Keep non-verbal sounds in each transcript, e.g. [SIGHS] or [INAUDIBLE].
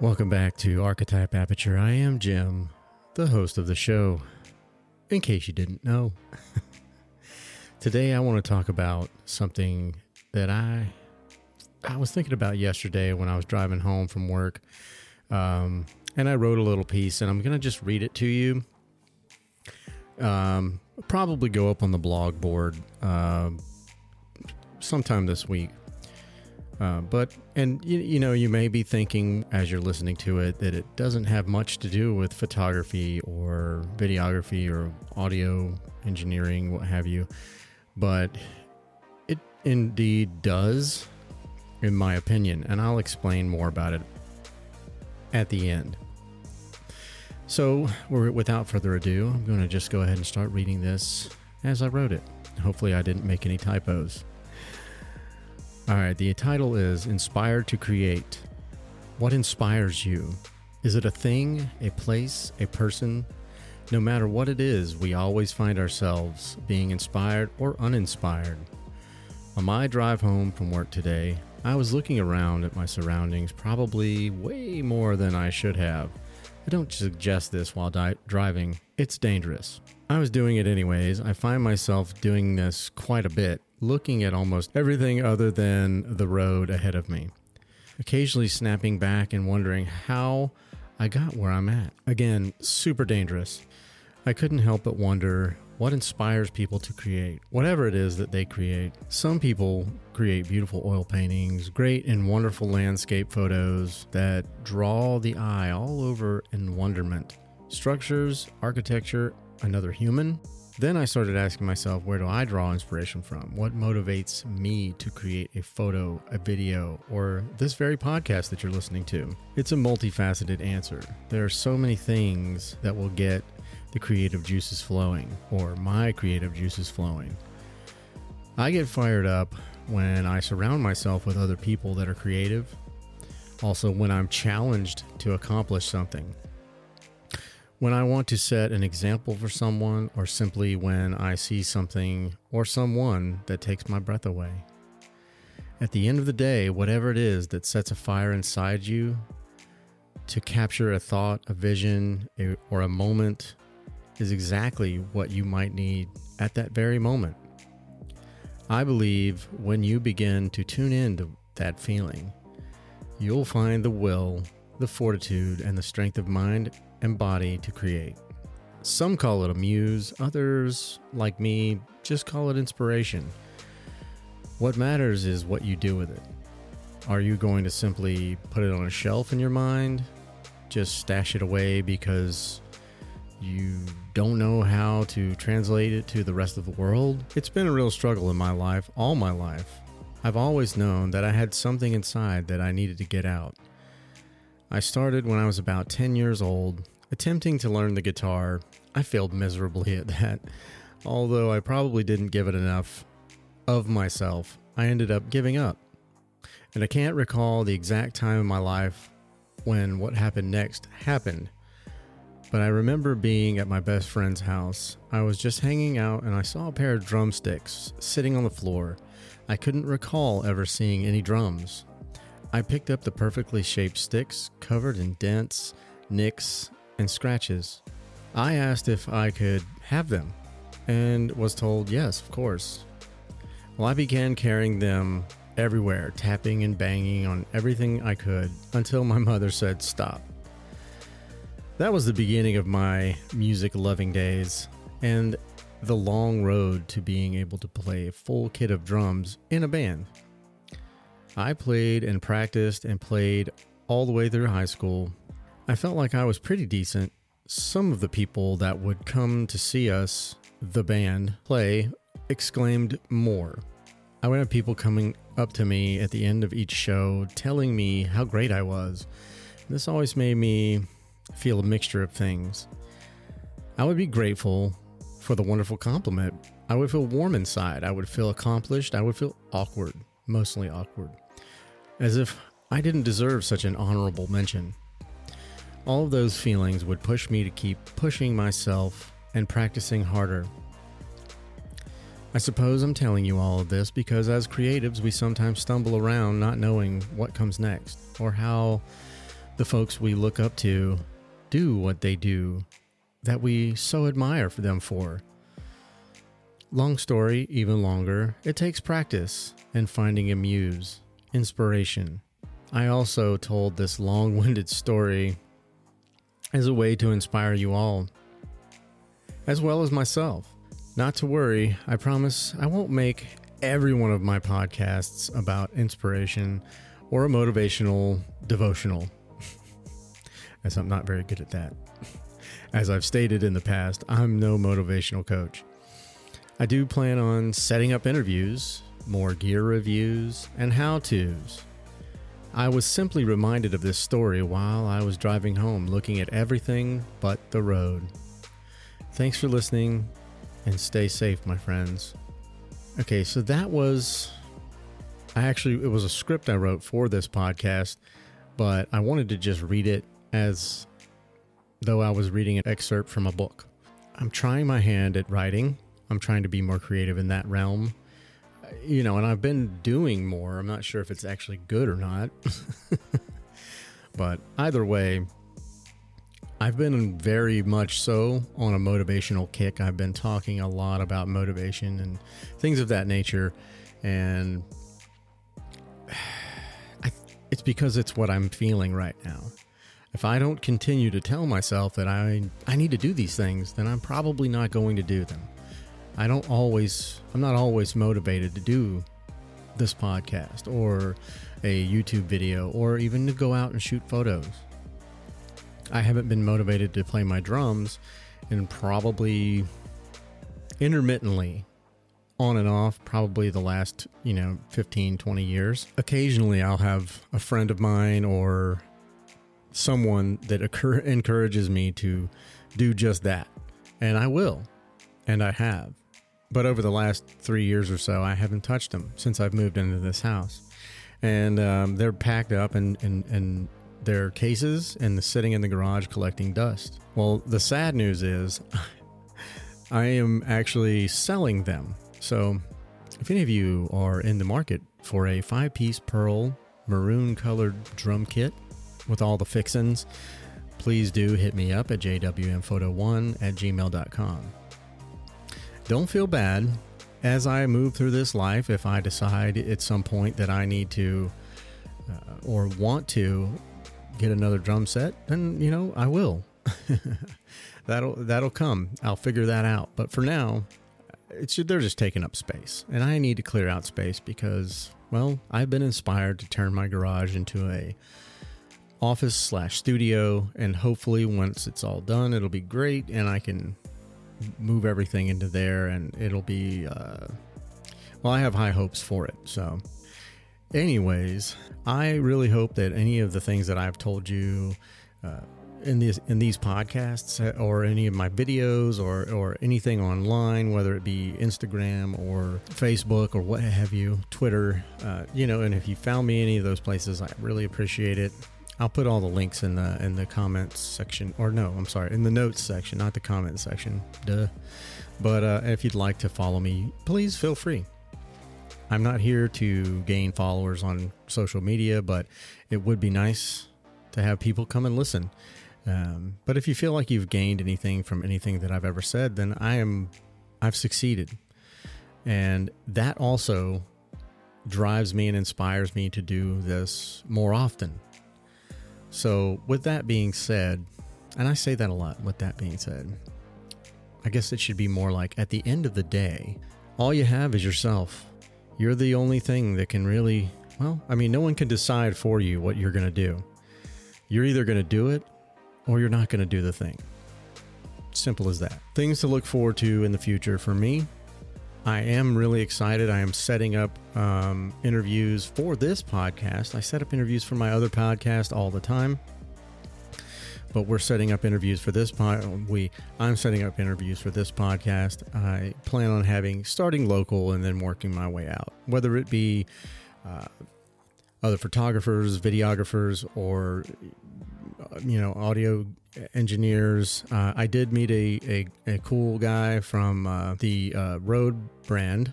Welcome back to Archetype Aperture. I am Jim, the host of the show, in case you didn't know. [LAUGHS] Today I want to talk about something that I I was thinking about yesterday when I was driving home from work. Um, and I wrote a little piece and I'm going to just read it to you. Um, probably go up on the blog board uh, sometime this week. Uh, but and you, you know you may be thinking as you're listening to it that it doesn't have much to do with photography or videography or audio engineering what have you. But it indeed does in my opinion and i'll explain more about it at the end. So without further ado i'm going to just go ahead and start reading this as i wrote it. Hopefully i didn't make any typos all right, the title is Inspired to Create. What inspires you? Is it a thing, a place, a person? No matter what it is, we always find ourselves being inspired or uninspired. On my drive home from work today, I was looking around at my surroundings probably way more than I should have. I don't suggest this while di- driving, it's dangerous. I was doing it anyways. I find myself doing this quite a bit looking at almost everything other than the road ahead of me, occasionally snapping back and wondering how I got where I'm at. Again, super dangerous. I couldn't help but wonder what inspires people to create, whatever it is that they create. Some people create beautiful oil paintings, great and wonderful landscape photos that draw the eye all over in wonderment. Structures, architecture, another human, then I started asking myself, where do I draw inspiration from? What motivates me to create a photo, a video, or this very podcast that you're listening to? It's a multifaceted answer. There are so many things that will get the creative juices flowing, or my creative juices flowing. I get fired up when I surround myself with other people that are creative. Also, when I'm challenged to accomplish something. When I want to set an example for someone, or simply when I see something or someone that takes my breath away. At the end of the day, whatever it is that sets a fire inside you to capture a thought, a vision, a, or a moment is exactly what you might need at that very moment. I believe when you begin to tune in to that feeling, you'll find the will, the fortitude, and the strength of mind and body to create. Some call it a muse, others, like me, just call it inspiration. What matters is what you do with it. Are you going to simply put it on a shelf in your mind? Just stash it away because you don't know how to translate it to the rest of the world? It's been a real struggle in my life, all my life. I've always known that I had something inside that I needed to get out. I started when I was about 10 years old, attempting to learn the guitar. I failed miserably [LAUGHS] at that. Although I probably didn't give it enough of myself, I ended up giving up. And I can't recall the exact time in my life when what happened next happened. But I remember being at my best friend's house. I was just hanging out and I saw a pair of drumsticks sitting on the floor. I couldn't recall ever seeing any drums. I picked up the perfectly shaped sticks covered in dents, nicks, and scratches. I asked if I could have them and was told yes, of course. Well, I began carrying them everywhere, tapping and banging on everything I could until my [LAUGHS] mother said stop. That was the beginning of my music loving days and the long road to being able to play a full kit of drums in a band. I played and practiced and played all the way through high school. I felt like I was pretty decent. Some of the people that would come to see us, the band, play, exclaimed more. I would have people coming up to me at the end of each show telling me how great I was. This always made me feel a mixture of things. I would be grateful for the wonderful compliment. I would feel warm inside. I would feel accomplished. I would feel awkward, mostly awkward as if I didn't deserve such an honorable mention. All of those feelings would push me to keep pushing myself and practicing harder. I suppose I'm telling you all of this because as creatives, we sometimes stumble around not knowing what comes next or how the folks we look up to do what they do that we so admire for them for. Long story, even longer, it takes practice and finding a muse, inspiration. I also told this long winded story as a way to inspire you all, as well as myself. Not to worry, I promise I won't make every one of my podcasts about inspiration or a motivational devotional, [LAUGHS] as I'm not very good at that. As I've stated in the past, I'm no motivational coach. I do plan on setting up interviews, more gear reviews, and how to's. I was simply reminded of this story while I was driving home looking at everything but the road. Thanks for listening and stay safe, my friends. Okay, so that was. I actually, it was a script I wrote for this podcast, but I wanted to just read it as though I was reading an excerpt from a book. I'm trying my hand at writing. I'm trying to be more creative in that realm. You know, and I've been doing more. I'm not sure if it's actually good or not. [LAUGHS] but either way, I've been very much so on a motivational kick. I've been talking a lot about motivation and things of that nature. And [SIGHS] I, it's because it's what I'm feeling right now. If I don't continue to tell myself that I, I need to do these things, then I'm probably not going to do them. I don't always, I'm not always motivated to do this podcast or a YouTube video or even to go out and shoot photos. I haven't been motivated to play my drums and probably intermittently on and off probably the last you know 15 20 years. Occasionally i'll have a friend of mine or someone that occur- [LAUGHS] encourages me to do just that. And i will. And i have but over the last three years or so i haven't touched them since i've moved into this house and um, they're packed up and, and their cases and sitting in the garage collecting dust. Well, the sad news is [LAUGHS] I am actually selling them. So, if any of you are in the market for a five piece pearl maroon colored drum kit with all the fixins, please do hit me up at jwmphoto1 at gmail.com. Don't feel bad as I move through this life if I decide at some point that I need to uh, or want to get another drum set, then you know I will. [LAUGHS] that'll that'll come. I'll figure that out. But for now, it's they're just taking up space, and I need to clear out space because well, I've been inspired to turn my garage into a office slash studio, and hopefully once it's all done, it'll be great, and I can move everything into there, and it'll be. Uh, well, I have high hopes for it. So Anyways, I really hope that any of the things that I've told you uh, in these in these podcasts or any of my videos or or anything online, whether it be Instagram or Facebook or what have you, Twitter, uh, you know, and if you found me any of those places, I really appreciate it. I'll put all the links in the in the comments section, or no, I'm sorry, in the notes section, not the comment section. Duh. But uh, if you'd like to follow me, please feel free. I'm not here to gain followers on social media, but it would be nice to have people come and listen. Um, but if you feel like you've gained anything from anything that I've ever said, then I am, I've succeeded. And that also drives me and inspires me to do this more often. So, with that being said, and I say that a lot, with that being said, I guess it should be more like at the end of the day, all you have is yourself. You're the only thing that can really, well, I mean, no one can decide for you what you're going to do. You're either going to do it or you're not going to do the thing. Simple as that. Things to look forward to in the future for me. I am really excited. I am setting up um, interviews for this podcast. I set up interviews for my other podcast all the time but we're setting up interviews for this pod. We I'm setting up interviews for this podcast. I plan on having starting local and then working my way out, whether it be uh, other photographers, videographers, or you know audio engineers. Uh, I did meet a, a, a cool guy from uh, the uh, Rode brand,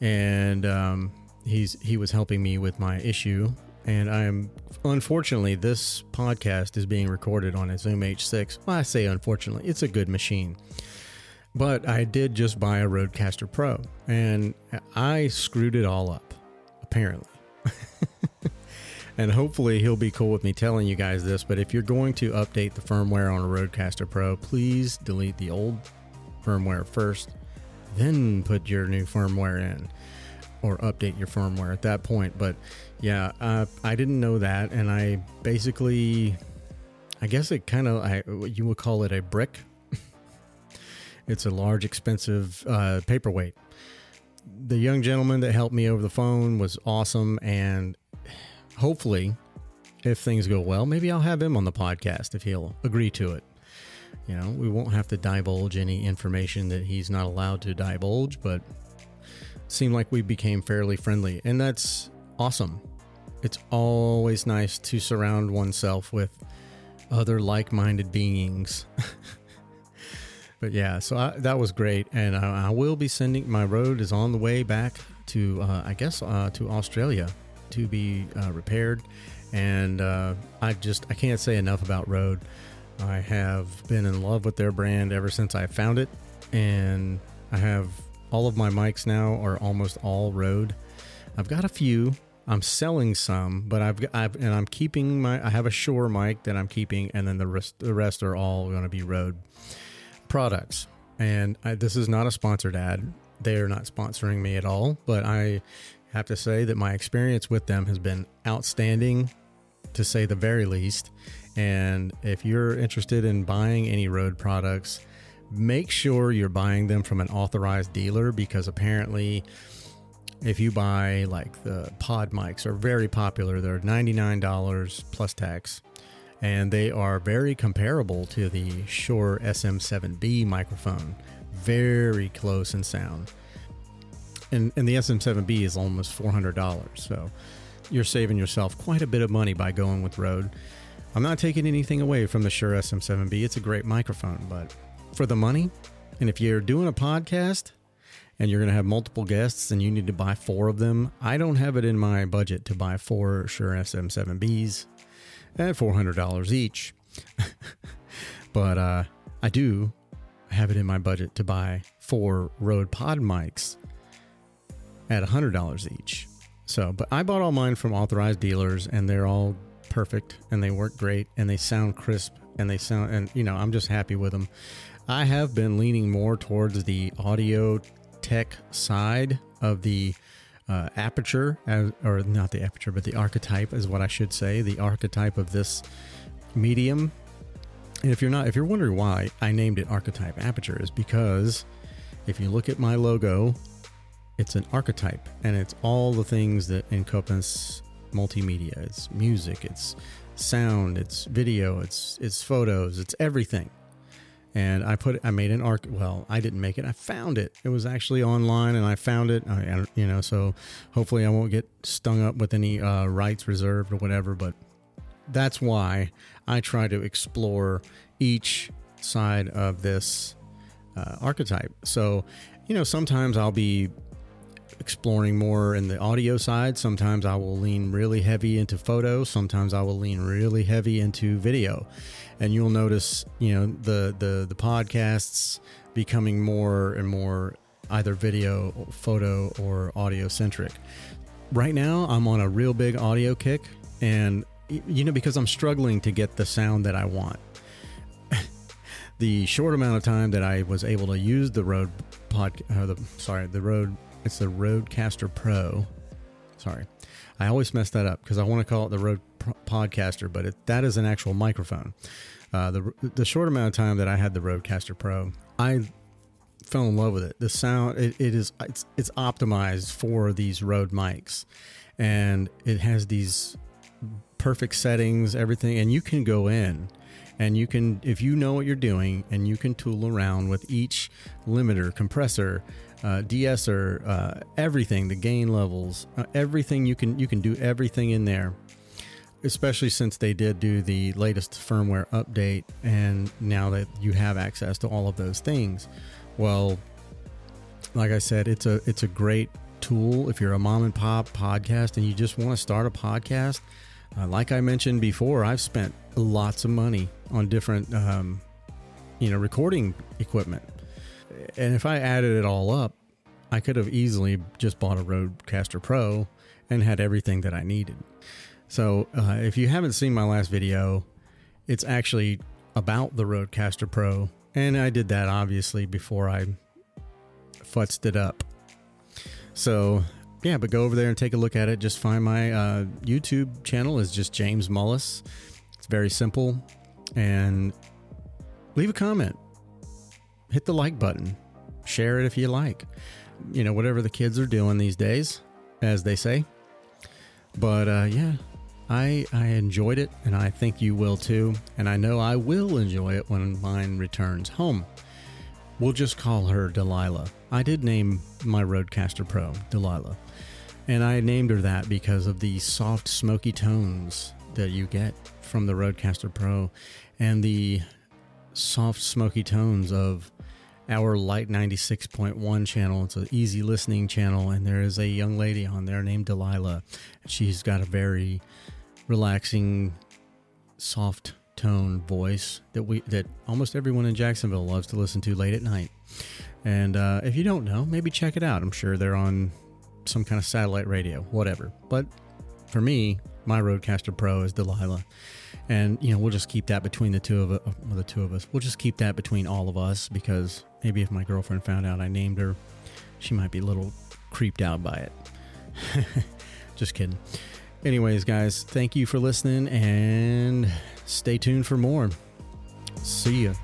and um, he's he was helping me with my issue and I am unfortunately this podcast is being recorded on a Zoom H6. Well, I say unfortunately, it's a good machine. But I did just buy a Rodecaster Pro and I screwed it all up, apparently. [LAUGHS] and hopefully he'll be cool with me telling you guys this. But if you're going to update the firmware on a Rodecaster Pro, please delete the old firmware first, then put your new firmware in or update your firmware at that point. But yeah, uh, I didn't know that. And I basically, I guess it kind of, you would call it a brick [LAUGHS] it's a large, expensive uh, paperweight. The young gentleman that helped me over the phone was awesome, and hopefully, if things go well, maybe I'll have him on the podcast if he'll agree to it. You know, we won't have to divulge any information that he's not allowed to divulge, but seemed like we became fairly friendly, and that's awesome. It's always nice to surround oneself with other like minded beings. [LAUGHS] but yeah, so I, that was great, and I, I, will be sending. My Rode is on the way back to, uh, I guess, uh, to Australia to be uh, repaired, and uh, I just I can't say enough about Rode. I have been in love with their brand ever since I found it, and I have all of my mics now are almost all Rode. I've got a few. I'm selling some, but I've, I've and I'm keeping my. I have a Shure mic that I'm keeping, and then the rest the rest are all going to be Rode products. And I, this is not a sponsored ad. They are not sponsoring me at all, but I have to say that my experience with them has been outstanding, to say the very least. And if you're interested in buying any Rode products, make sure you're buying them from an authorized dealer because apparently, if you buy like the pod mics are very popular, they're $99 plus tax and they are very comparable to the Shure SM7B microphone. Very close in sound. And, and the SM7B is almost $400, so you're saving yourself quite a bit of money by going with Rode. I'm not taking anything away from the Shure SM7B. It's a great microphone, but for the money, and if you're doing a podcast and you're going to have multiple guests and you need to buy four of them, I don't have it in my budget to buy four Shure SM7Bs at $400 each. [LAUGHS] but uh, I do have it in my budget to buy four Rode Pod mics at $100 each. So, but I bought all mine from authorized dealers and they're all perfect and they work great and they sound crisp and they sound, and you know, I'm just happy with them. I have been leaning more towards the audio tech side of the uh, aperture, as, or not the aperture, but the archetype is what I should say. The archetype of this medium. And if you're not, if you're wondering why I named it archetype aperture, is because if you look at my logo, it's an archetype, and it's all the things that encompass multimedia. It's music, it's sound, it's video, it's it's photos, it's everything and I put I made an arc. Well, I didn't make it. I found it. It was actually online, and I found it. I, you know, so hopefully I won't get stung up with any uh, rights reserved or whatever. But that's why I try to explore each side of this uh, archetype. So, you know, sometimes I'll be exploring more in the audio side. Sometimes I will lean really heavy into photo. Sometimes I will lean really heavy into video and you'll notice you know the the the podcasts becoming more and more either video photo or audio centric right now i'm on a real big audio kick and you know because i'm struggling to get the sound that i want [LAUGHS] the short amount of time that i was able to use the Rode pod uh, the sorry the Rode it's the Rodecaster pro sorry i always mess that up because i want to call it the Rode podcaster, but it, that is an actual microphone. Uh, the the short amount of time that I had the Rodecaster Pro, I fell in love with it. The sound it, it is it's it's optimized for these Rode mics, and it has these perfect settings, everything, and you can go in and you can if you know what you're doing and you can tool around with each limiter compressor uh, de-esser uh, everything the gain levels uh, everything you can you can do everything in there especially since they did do the latest firmware update and now that you have access to all of those things well like i said it's a it's a great tool if you're a mom and pop podcast and you just want to start a podcast. Uh, like I mentioned before, I've spent lots of money on different, um, you know, recording equipment. And if I added it all up, I could have easily just bought a Rodecaster Pro and had everything that I needed. So uh, if you haven't seen my last video, it's actually about the Rodecaster Pro. And I did that obviously before I futzed it up. So yeah, but go over there and take a look at it. Just find my uh, YouTube channel is just James Mullis. It's very simple, and leave a comment. Hit the like button. Share it if you like. You know whatever the kids are doing these days, as they say. But uh, yeah, I I enjoyed it, and I think you will too. And I know I will enjoy it when mine returns home. We'll just call her Delilah. I did name my Rodecaster Pro Delilah. And I named her that because of the soft, smoky tones that you get from the Rodecaster Pro and the soft, smoky tones of our Light 96.1 channel. It's an easy listening channel, and there is a young lady on there named Delilah. She's got a very relaxing, soft tone voice that we that almost everyone in Jacksonville loves to listen to late at night. And uh, if you don't know, maybe check it out. I'm sure they're on some kind of satellite radio, whatever. But for me, my Rodecaster Pro is Delilah, and you know we'll just keep that between the two of uh, the two of us. We'll just keep that between all of us because maybe if my girlfriend found out I named her, she might be a little creeped out by it. [LAUGHS] just kidding. Anyways, guys, thank you for listening and stay tuned for more. See ya.